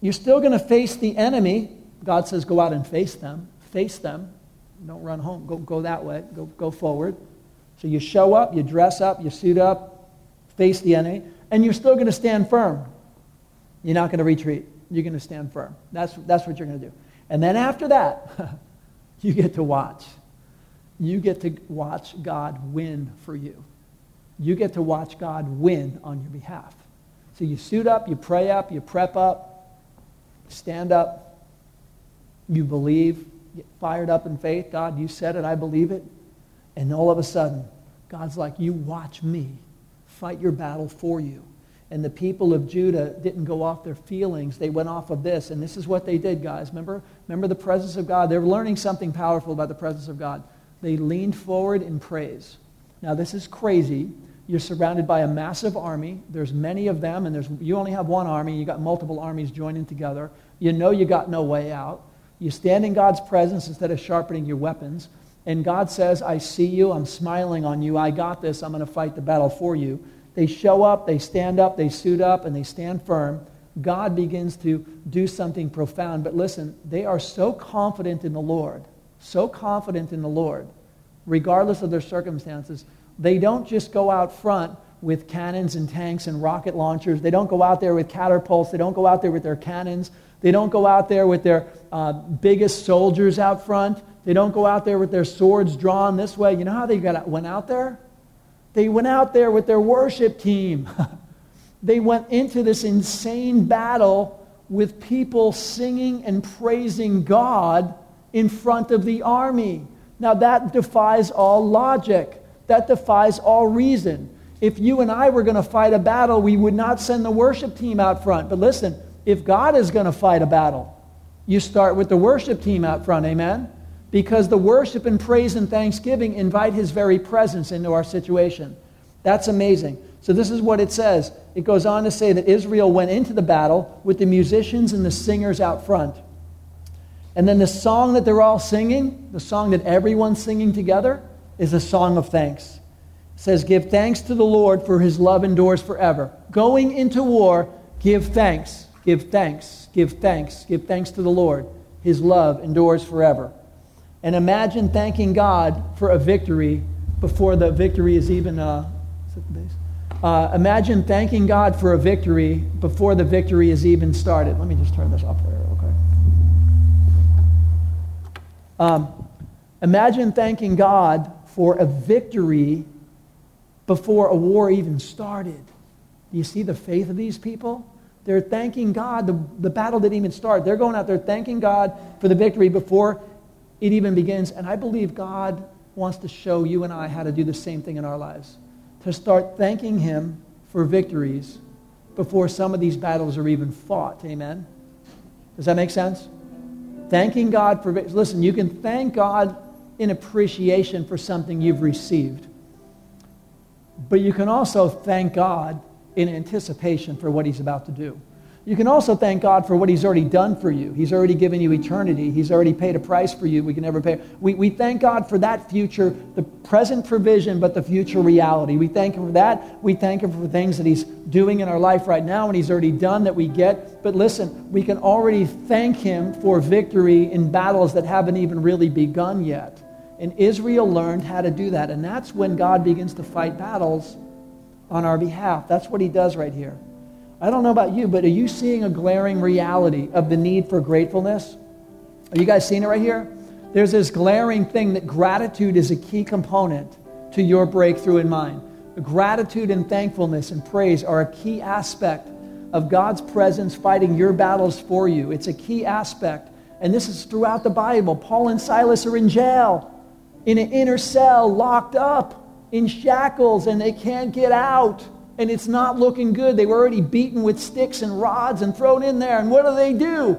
You're still going to face the enemy. God says, go out and face them. Face them. Don't run home. Go, go that way. Go, go forward. So you show up, you dress up, you suit up, face the enemy, and you're still going to stand firm. You're not going to retreat. You're going to stand firm. That's, that's what you're going to do. And then after that, you get to watch. You get to watch God win for you. You get to watch God win on your behalf. So you suit up, you pray up, you prep up, stand up, you believe, get fired up in faith. God, you said it, I believe it. And all of a sudden, God's like, you watch me fight your battle for you. And the people of Judah didn't go off their feelings. They went off of this. And this is what they did, guys. Remember? Remember the presence of God? They're learning something powerful about the presence of God. They leaned forward in praise. Now, this is crazy. You're surrounded by a massive army. There's many of them, and there's, you only have one army. You got multiple armies joining together. You know you got no way out. You stand in God's presence instead of sharpening your weapons. And God says, I see you. I'm smiling on you. I got this. I'm going to fight the battle for you. They show up, they stand up, they suit up, and they stand firm. God begins to do something profound. But listen, they are so confident in the Lord, so confident in the Lord, regardless of their circumstances. They don't just go out front with cannons and tanks and rocket launchers. They don't go out there with catapults. They don't go out there with their cannons. They don't go out there with their uh, biggest soldiers out front. They don't go out there with their swords drawn this way. You know how they got, went out there? They went out there with their worship team. they went into this insane battle with people singing and praising God in front of the army. Now, that defies all logic. That defies all reason. If you and I were going to fight a battle, we would not send the worship team out front. But listen, if God is going to fight a battle, you start with the worship team out front, amen? Because the worship and praise and thanksgiving invite his very presence into our situation. That's amazing. So, this is what it says. It goes on to say that Israel went into the battle with the musicians and the singers out front. And then the song that they're all singing, the song that everyone's singing together, is a song of thanks. It says, Give thanks to the Lord, for his love endures forever. Going into war, give thanks, give thanks, give thanks, give thanks to the Lord. His love endures forever. And imagine thanking God for a victory before the victory is even. Uh, uh, imagine thanking God for a victory before the victory is even started. Let me just turn this up there, okay? Um, imagine thanking God for a victory before a war even started. Do you see the faith of these people? They're thanking God. The, the battle didn't even start. They're going out there thanking God for the victory before it even begins. And I believe God wants to show you and I how to do the same thing in our lives to start thanking Him for victories before some of these battles are even fought. Amen? Does that make sense? Thanking God for victories. Listen, you can thank God in appreciation for something you've received, but you can also thank God in anticipation for what He's about to do. You can also thank God for what He's already done for you. He's already given you eternity. He's already paid a price for you we can never pay. We, we thank God for that future, the present provision, but the future reality. We thank Him for that. We thank Him for things that He's doing in our life right now and He's already done that we get. But listen, we can already thank Him for victory in battles that haven't even really begun yet. And Israel learned how to do that. And that's when God begins to fight battles on our behalf. That's what He does right here. I don't know about you, but are you seeing a glaring reality of the need for gratefulness? Are you guys seeing it right here? There's this glaring thing that gratitude is a key component to your breakthrough in mind. Gratitude and thankfulness and praise are a key aspect of God's presence fighting your battles for you. It's a key aspect. And this is throughout the Bible. Paul and Silas are in jail, in an inner cell, locked up, in shackles, and they can't get out and it's not looking good. They were already beaten with sticks and rods and thrown in there. And what do they do?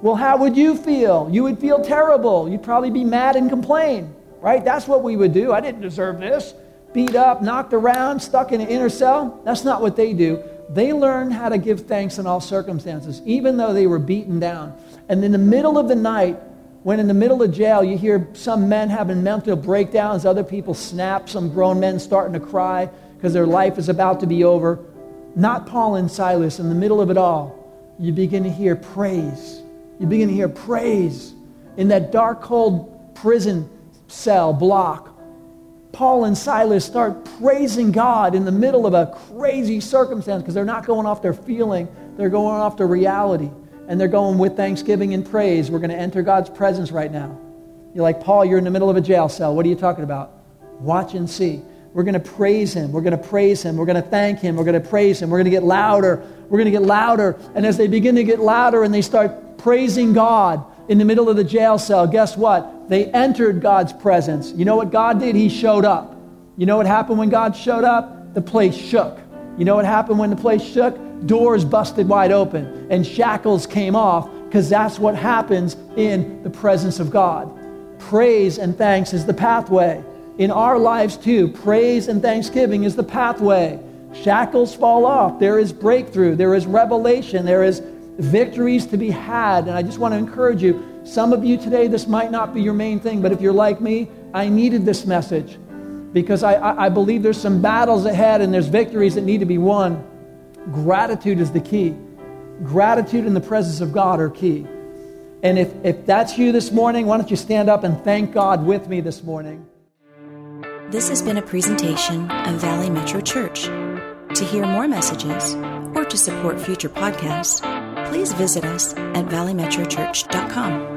Well, how would you feel? You would feel terrible. You'd probably be mad and complain, right? That's what we would do. I didn't deserve this. Beat up, knocked around, stuck in an inner cell. That's not what they do. They learn how to give thanks in all circumstances, even though they were beaten down. And in the middle of the night, when in the middle of jail you hear some men having mental breakdowns, other people snap, some grown men starting to cry, because their life is about to be over. Not Paul and Silas. In the middle of it all, you begin to hear praise. You begin to hear praise in that dark, cold prison cell block. Paul and Silas start praising God in the middle of a crazy circumstance because they're not going off their feeling, they're going off their reality. And they're going with thanksgiving and praise. We're going to enter God's presence right now. You're like, Paul, you're in the middle of a jail cell. What are you talking about? Watch and see. We're going to praise him. We're going to praise him. We're going to thank him. We're going to praise him. We're going to get louder. We're going to get louder. And as they begin to get louder and they start praising God in the middle of the jail cell, guess what? They entered God's presence. You know what God did? He showed up. You know what happened when God showed up? The place shook. You know what happened when the place shook? Doors busted wide open and shackles came off because that's what happens in the presence of God. Praise and thanks is the pathway in our lives too. Praise and thanksgiving is the pathway. Shackles fall off. There is breakthrough. There is revelation. There is victories to be had. And I just want to encourage you. Some of you today, this might not be your main thing, but if you're like me, I needed this message because I, I, believe there's some battles ahead and there's victories that need to be won. Gratitude is the key. Gratitude and the presence of God are key. And if, if that's you this morning, why don't you stand up and thank God with me this morning? This has been a presentation of Valley Metro Church. To hear more messages or to support future podcasts, please visit us at valleymetrochurch.com.